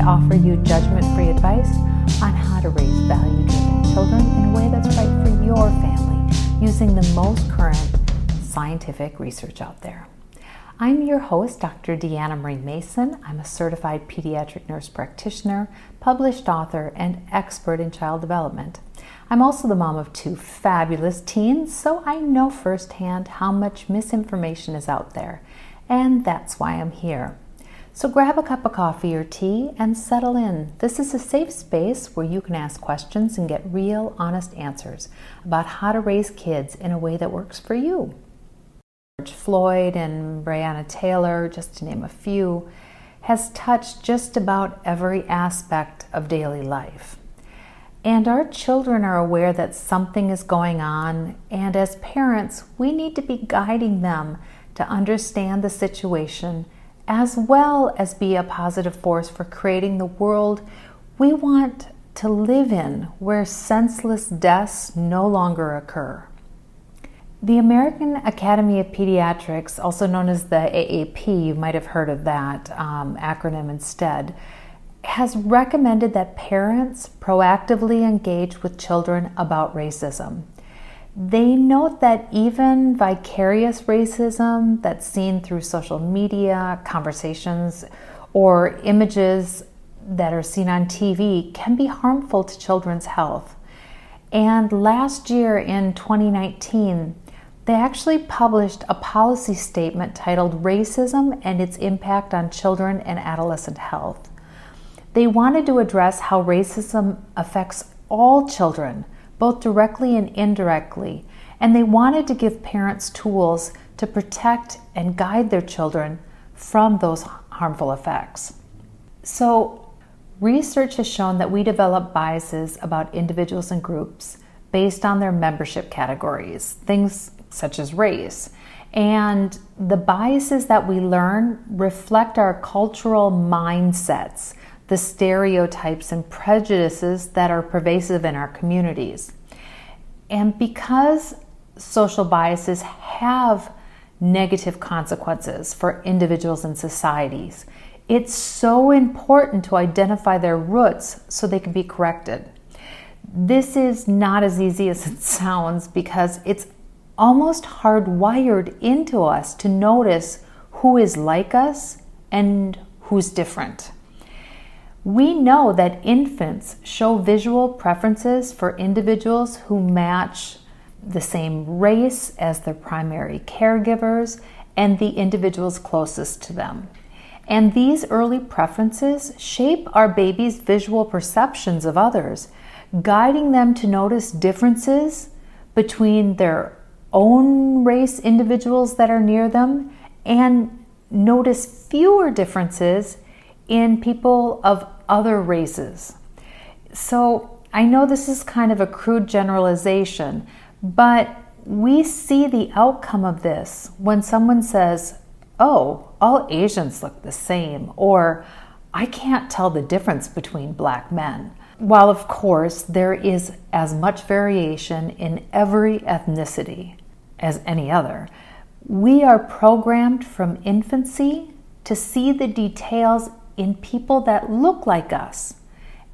I offer you judgment free advice on how to raise value driven children in a way that's right for your family using the most current scientific research out there. I'm your host, Dr. Deanna Marie Mason. I'm a certified pediatric nurse practitioner, published author, and expert in child development. I'm also the mom of two fabulous teens, so I know firsthand how much misinformation is out there, and that's why I'm here. So grab a cup of coffee or tea and settle in. This is a safe space where you can ask questions and get real, honest answers about how to raise kids in a way that works for you. George Floyd and Breonna Taylor, just to name a few, has touched just about every aspect of daily life. And our children are aware that something is going on, and as parents, we need to be guiding them to understand the situation as well as be a positive force for creating the world we want to live in where senseless deaths no longer occur. The American Academy of Pediatrics, also known as the AAP, you might have heard of that um, acronym instead, has recommended that parents proactively engage with children about racism. They note that even vicarious racism that's seen through social media, conversations, or images that are seen on TV can be harmful to children's health. And last year in 2019, they actually published a policy statement titled Racism and Its Impact on Children and Adolescent Health. They wanted to address how racism affects all children, both directly and indirectly, and they wanted to give parents tools to protect and guide their children from those harmful effects. So, research has shown that we develop biases about individuals and groups based on their membership categories, things such as race. And the biases that we learn reflect our cultural mindsets, the stereotypes and prejudices that are pervasive in our communities. And because social biases have negative consequences for individuals and societies, it's so important to identify their roots so they can be corrected. This is not as easy as it sounds because it's almost hardwired into us to notice who is like us and who's different. We know that infants show visual preferences for individuals who match the same race as their primary caregivers and the individuals closest to them. And these early preferences shape our baby's visual perceptions of others, guiding them to notice differences between their own race individuals that are near them and notice fewer differences in people of other races. So I know this is kind of a crude generalization, but we see the outcome of this when someone says, Oh, all Asians look the same, or I can't tell the difference between black men. While, of course, there is as much variation in every ethnicity, as any other. We are programmed from infancy to see the details in people that look like us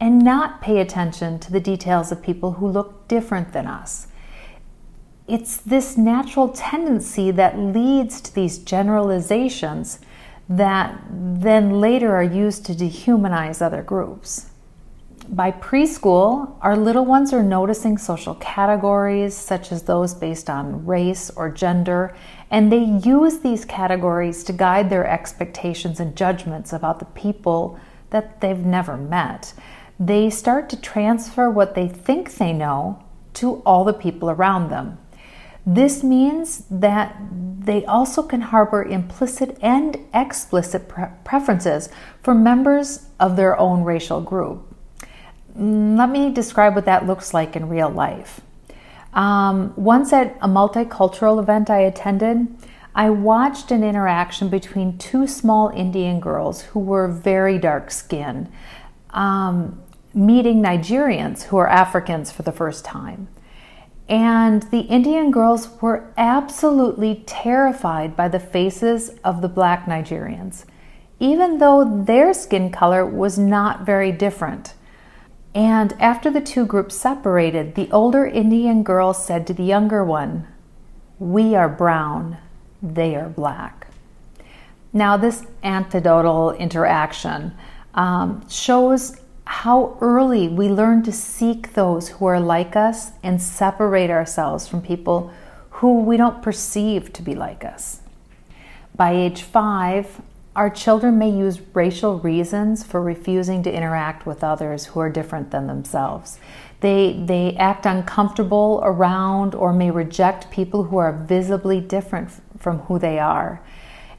and not pay attention to the details of people who look different than us. It's this natural tendency that leads to these generalizations that then later are used to dehumanize other groups by preschool, our little ones are noticing social categories such as those based on race or gender, and they use these categories to guide their expectations and judgments about the people that they've never met. They start to transfer what they think they know to all the people around them. This means that they also can harbor implicit and explicit pre- preferences for members of their own racial group. Let me describe what that looks like in real life. Um, once at a multicultural event I attended, I watched an interaction between two small Indian girls who were very dark skinned, um, meeting Nigerians who are Africans for the first time. And the Indian girls were absolutely terrified by the faces of the black Nigerians. even though their skin color was not very different. And after the two groups separated, the older Indian girl said to the younger one, We are brown, they are black. Now, this anecdotal interaction um, shows how early we learn to seek those who are like us and separate ourselves from people who we don't perceive to be like us. By age five, our children may use racial reasons for refusing to interact with others who are different than themselves. They, they act uncomfortable around or may reject people who are visibly different from who they are.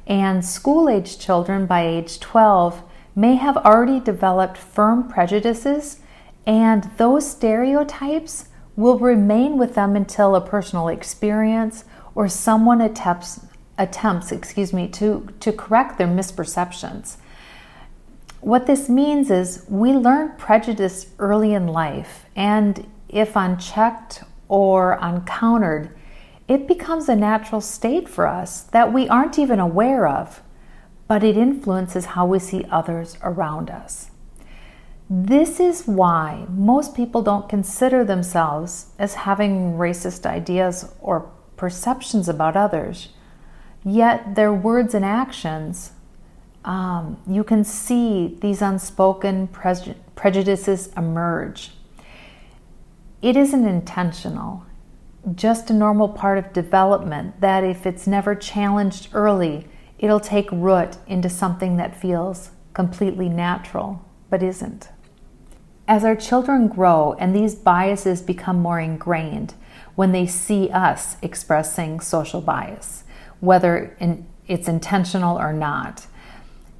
And school age children by age 12 may have already developed firm prejudices, and those stereotypes will remain with them until a personal experience or someone attempts attempts, excuse me, to, to correct their misperceptions. What this means is we learn prejudice early in life, and if unchecked or uncountered, it becomes a natural state for us that we aren't even aware of, but it influences how we see others around us. This is why most people don't consider themselves as having racist ideas or perceptions about others Yet their words and actions, um, you can see these unspoken pre- prejudices emerge. It isn't intentional, just a normal part of development that if it's never challenged early, it'll take root into something that feels completely natural, but isn't. As our children grow and these biases become more ingrained when they see us expressing social bias, whether in, it's intentional or not.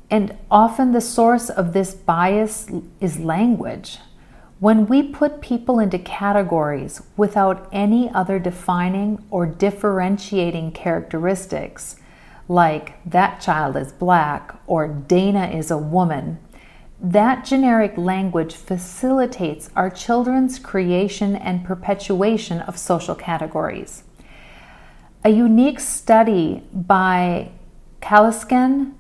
And often the source of this bias is language. When we put people into categories without any other defining or differentiating characteristics, like that child is black or Dana is a woman, that generic language facilitates our children's creation and perpetuation of social categories. A unique study by Caliskan,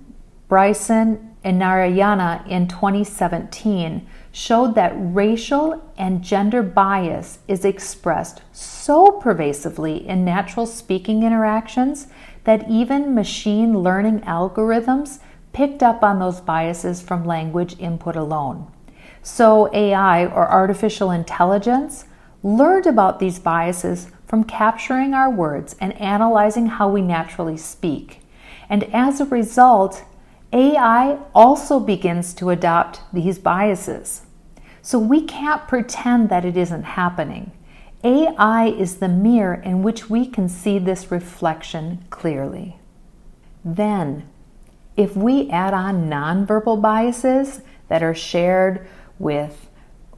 Bryson, and Narayana in 2017 showed that racial and gender bias is expressed so pervasively in natural speaking interactions that even machine learning algorithms picked up on those biases from language input alone. So, AI or artificial intelligence learned about these biases from capturing our words and analyzing how we naturally speak. And as a result, AI also begins to adopt these biases. So we can't pretend that it isn't happening. AI is the mirror in which we can see this reflection clearly. Then, if we add on nonverbal biases that are shared with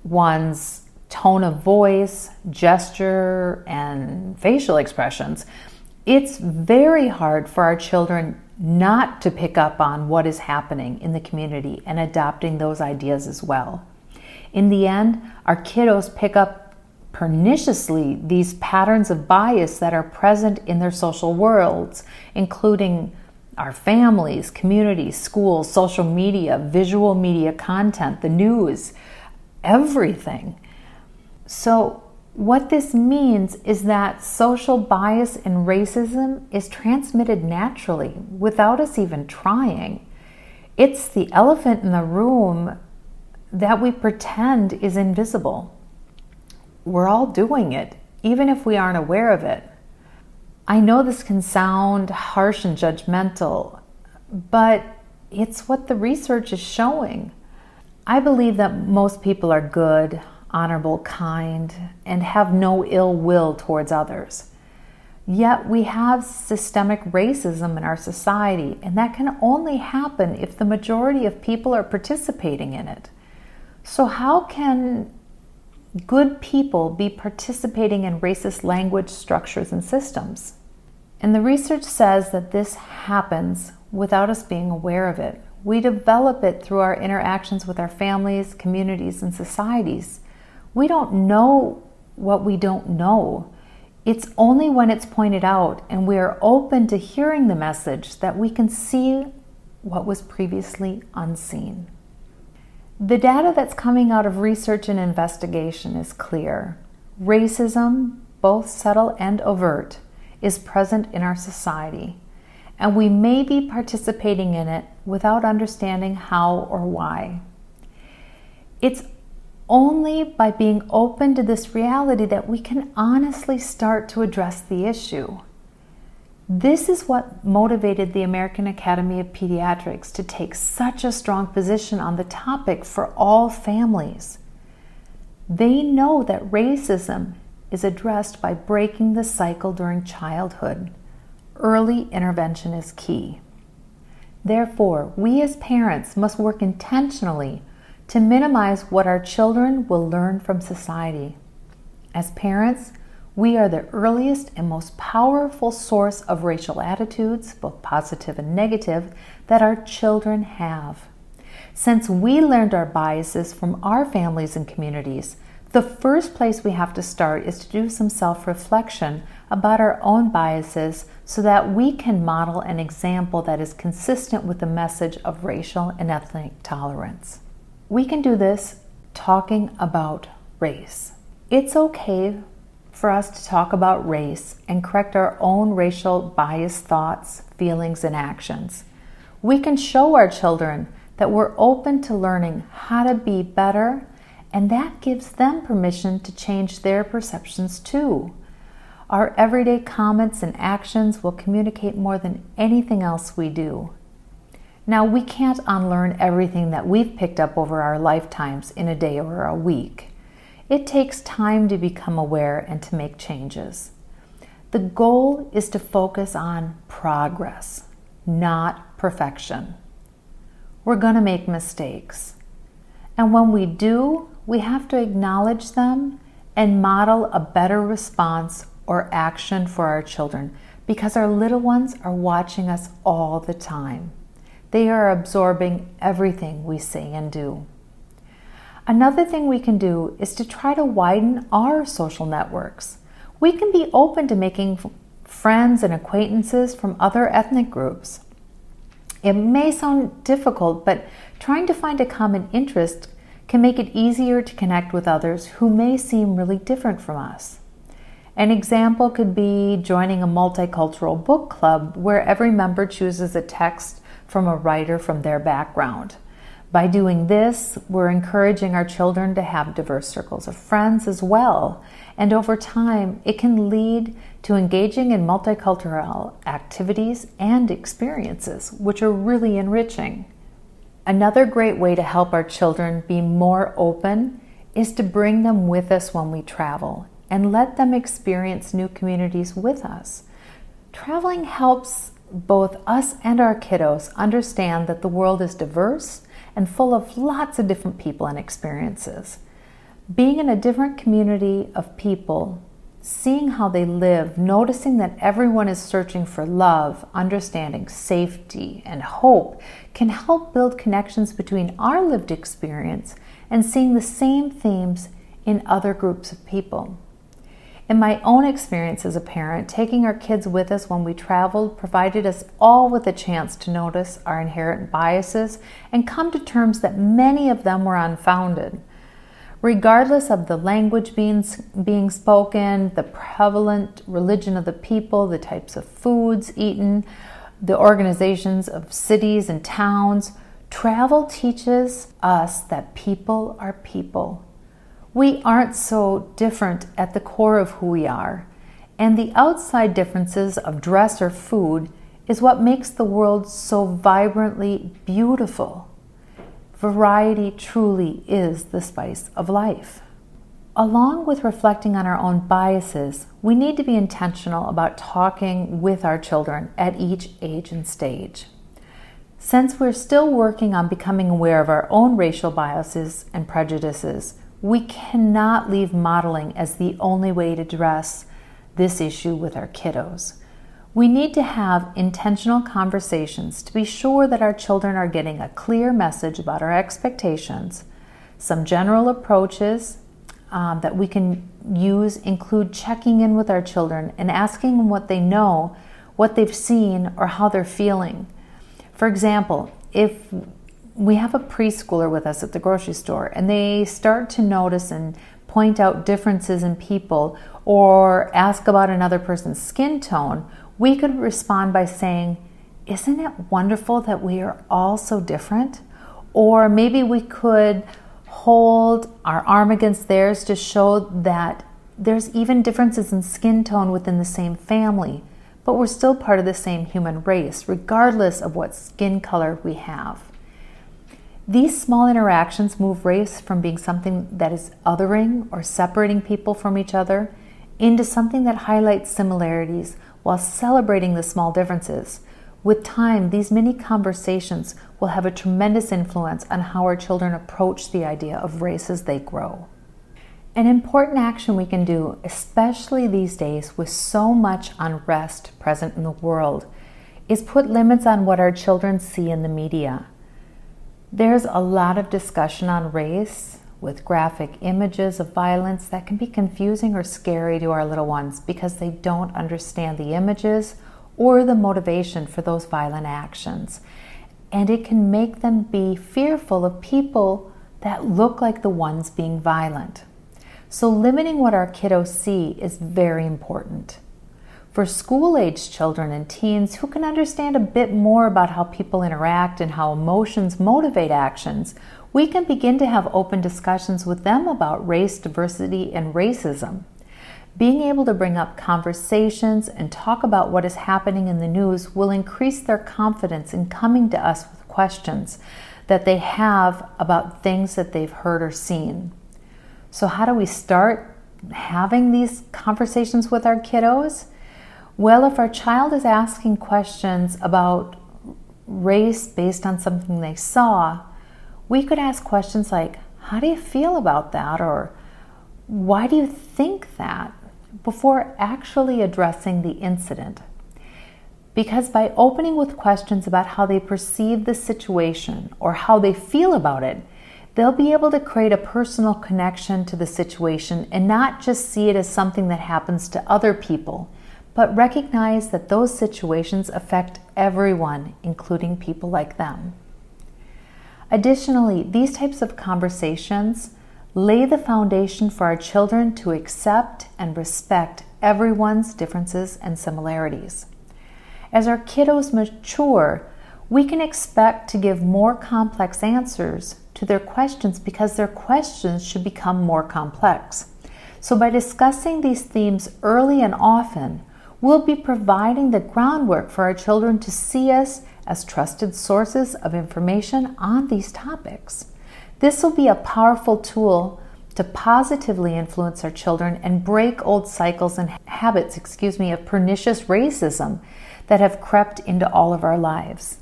one's tone of voice, gesture, and facial expressions, it's very hard for our children not to pick up on what is happening in the community and adopting those ideas as well. In the end, our kiddos pick up perniciously these patterns of bias that are present in their social worlds, including our families, communities, schools, social media, visual media content, the news, everything. So, what this means is that social bias and racism is transmitted naturally without us even trying. It's the elephant in the room that we pretend is invisible. We're all doing it, even if we aren't aware of it. I know this can sound harsh and judgmental, but it's what the research is showing. I believe that most people are good, honorable, kind, and have no ill will towards others. Yet we have systemic racism in our society, and that can only happen if the majority of people are participating in it. So, how can good people be participating in racist language structures and systems? And the research says that this happens without us being aware of it. We develop it through our interactions with our families, communities, and societies. We don't know what we don't know. It's only when it's pointed out and we are open to hearing the message that we can see what was previously unseen. The data that's coming out of research and investigation is clear. Racism, both subtle and overt, is present in our society, and we may be participating in it without understanding how or why. It's only by being open to this reality that we can honestly start to address the issue. This is what motivated the American Academy of Pediatrics to take such a strong position on the topic for all families. They know that racism is addressed by breaking the cycle during childhood. Early intervention is key. Therefore, we as parents must work intentionally to minimize what our children will learn from society. As parents, we are the earliest and most powerful source of racial attitudes, both positive and negative, that our children have. Since we learned our biases from our families and communities, the first place we have to start is to do some self reflection about our own biases so that we can model an example that is consistent with the message of racial and ethnic tolerance. We can do this talking about race. It's okay for us to talk about race and correct our own racial biased thoughts, feelings, and actions. We can show our children that we're open to learning how to be better, and that gives them permission to change their perceptions too. Our everyday comments and actions will communicate more than anything else we do. Now, we can't unlearn everything that we've picked up over our lifetimes in a day or a week. It takes time to become aware and to make changes. The goal is to focus on progress, not perfection. We're going to make mistakes. And when we do, we have to acknowledge them and model a better response or action for our children because our little ones are watching us all the time. They are absorbing everything we say and do. Another thing we can do is to try to widen our social networks. We can be open to making friends and acquaintances from other ethnic groups. It may sound difficult, but trying to find a common interest can make it easier to connect with others who may seem really different from us. An example could be joining a multicultural book club where every member chooses a text from a writer from their background. By doing this, we're encouraging our children to have diverse circles of friends as well. And over time, it can lead to engaging in multicultural activities and experiences, which are really enriching. Another great way to help our children be more open is to bring them with us when we travel and let them experience new communities with us. Traveling helps both us and our kiddos understand that the world is diverse and full of lots of different people and experiences. Being in a different community of people, seeing how they live, noticing that everyone is searching for love, understanding, safety, and hope can help build connections between our lived experience and seeing the same themes in other groups of people. In my own experience as a parent, taking our kids with us when we traveled provided us all with a chance to notice our inherent biases and come to terms that many of them were unfounded. Regardless of the language being, being spoken, the prevalent religion of the people, the types of foods eaten, the organizations of cities and towns, travel teaches us that people are people we aren't so different at the core of who we are, and the outside differences of dress or food is what makes the world so vibrantly beautiful. Variety truly is the spice of life. Along with reflecting on our own biases, we need to be intentional about talking with our children at each age and stage. Since we're still working on becoming aware of our own racial biases and prejudices, we cannot leave modeling as the only way to address this issue with our kiddos. We need to have intentional conversations to be sure that our children are getting a clear message about our expectations. Some general approaches um, that we can use include checking in with our children and asking them what they know, what they've seen, or how they're feeling. For example, if we have a preschooler with us at the grocery store and they start to notice and point out differences in people or ask about another person's skin tone, we could respond by saying, Isn't it wonderful that we are all so different? Or maybe we could hold our arm against theirs to show that there's even differences in skin tone within the same family, but we're still part of the same human race, regardless of what skin color we have. These small interactions move race from being something that is othering or separating people from each other into something that highlights similarities while celebrating the small differences. With time, these mini conversations will have a tremendous influence on how our children approach the idea of race as they grow. An important action we can do, especially these days with so much unrest present in the world, is put limits on what our children see in the media. There's a lot of discussion on race with graphic images of violence that can be confusing or scary to our little ones because they don't understand the images or the motivation for those violent actions. And it can make them be fearful of people that look like the ones being violent. So, limiting what our kiddos see is very important for school aged children and teens who can understand a bit more about how people interact and how emotions motivate actions, we can begin to have open discussions with them about race, diversity, and racism. Being able to bring up conversations and talk about what is happening in the news will increase their confidence in coming to us with questions that they have about things that they've heard or seen. So, how do we start having these conversations with our kiddos? Well, if our child is asking questions about race based on something they saw, we could ask questions like, How do you feel about that? or Why do you think that? before actually addressing the incident. Because by opening with questions about how they perceive the situation or how they feel about it, they'll be able to create a personal connection to the situation and not just see it as something that happens to other people but recognize that those situations affect everyone, including people like them. Additionally, these types of conversations lay the foundation for our children to accept and respect everyone's differences and similarities. As our kiddos mature, we can expect to give more complex answers to their questions because their questions should become more complex. So, by discussing these themes early and often, we'll be providing the groundwork for our children to see us as trusted sources of information on these topics. This will be a powerful tool to positively influence our children and break old cycles and habits, excuse me, of pernicious racism that have crept into all of our lives.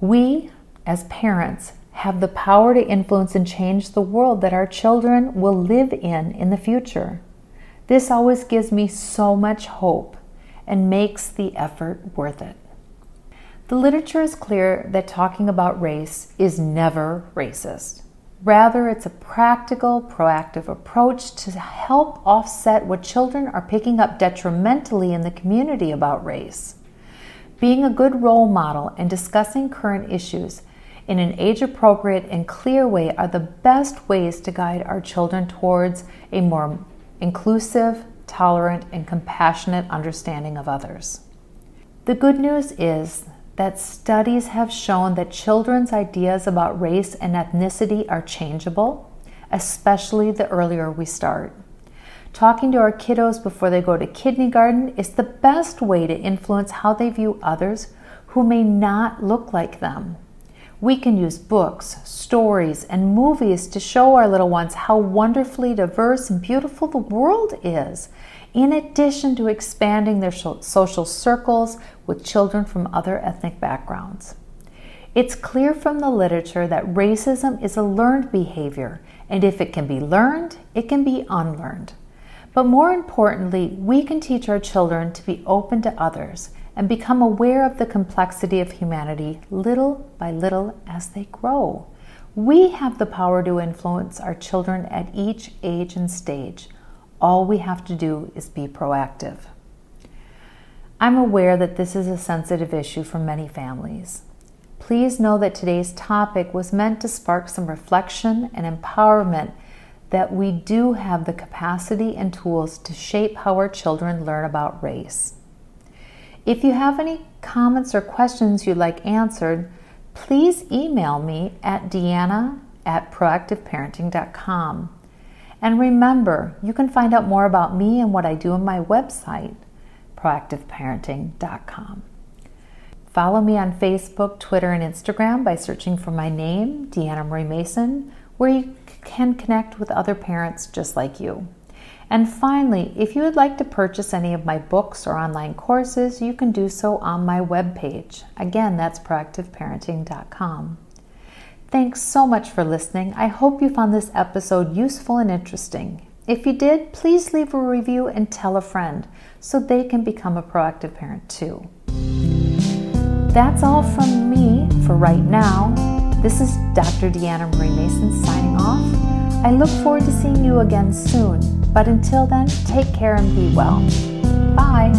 We, as parents, have the power to influence and change the world that our children will live in in the future. This always gives me so much hope and makes the effort worth it. The literature is clear that talking about race is never racist. Rather, it's a practical, proactive approach to help offset what children are picking up detrimentally in the community about race. Being a good role model and discussing current issues in an age appropriate and clear way are the best ways to guide our children towards a more inclusive, tolerant, and compassionate understanding of others. The good news is that studies have shown that children's ideas about race and ethnicity are changeable, especially the earlier we start. Talking to our kiddos before they go to kindergarten is the best way to influence how they view others who may not look like them. We can use books, stories, and movies to show our little ones how wonderfully diverse and beautiful the world is, in addition to expanding their social circles with children from other ethnic backgrounds. It's clear from the literature that racism is a learned behavior, and if it can be learned, it can be unlearned. But more importantly, we can teach our children to be open to others and become aware of the complexity of humanity little by little as they grow. We have the power to influence our children at each age and stage. All we have to do is be proactive. I'm aware that this is a sensitive issue for many families. please know that today's topic was meant to spark some reflection and empowerment that we do have the capacity and tools to shape how our children learn about race. If you have any comments or questions you'd like answered, please email me at deanna at proactiveparenting.com. And remember, you can find out more about me and what I do on my website, proactiveparenting.com. Follow me on Facebook, Twitter, and Instagram by searching for my name, Deanna Marie Mason, where you can connect with other parents just like you. And finally, if you would like to purchase any of my books or online courses, you can do so on my webpage. Again, that's proactiveparenting.com. Thanks so much for listening. I hope you found this episode useful and interesting. If you did, please leave a review and tell a friend so they can become a proactive parent too. That's all from me for right now. This is Dr. Deanna Marie Mason signing off. I look forward to seeing you again soon, but until then, take care and be well. Bye.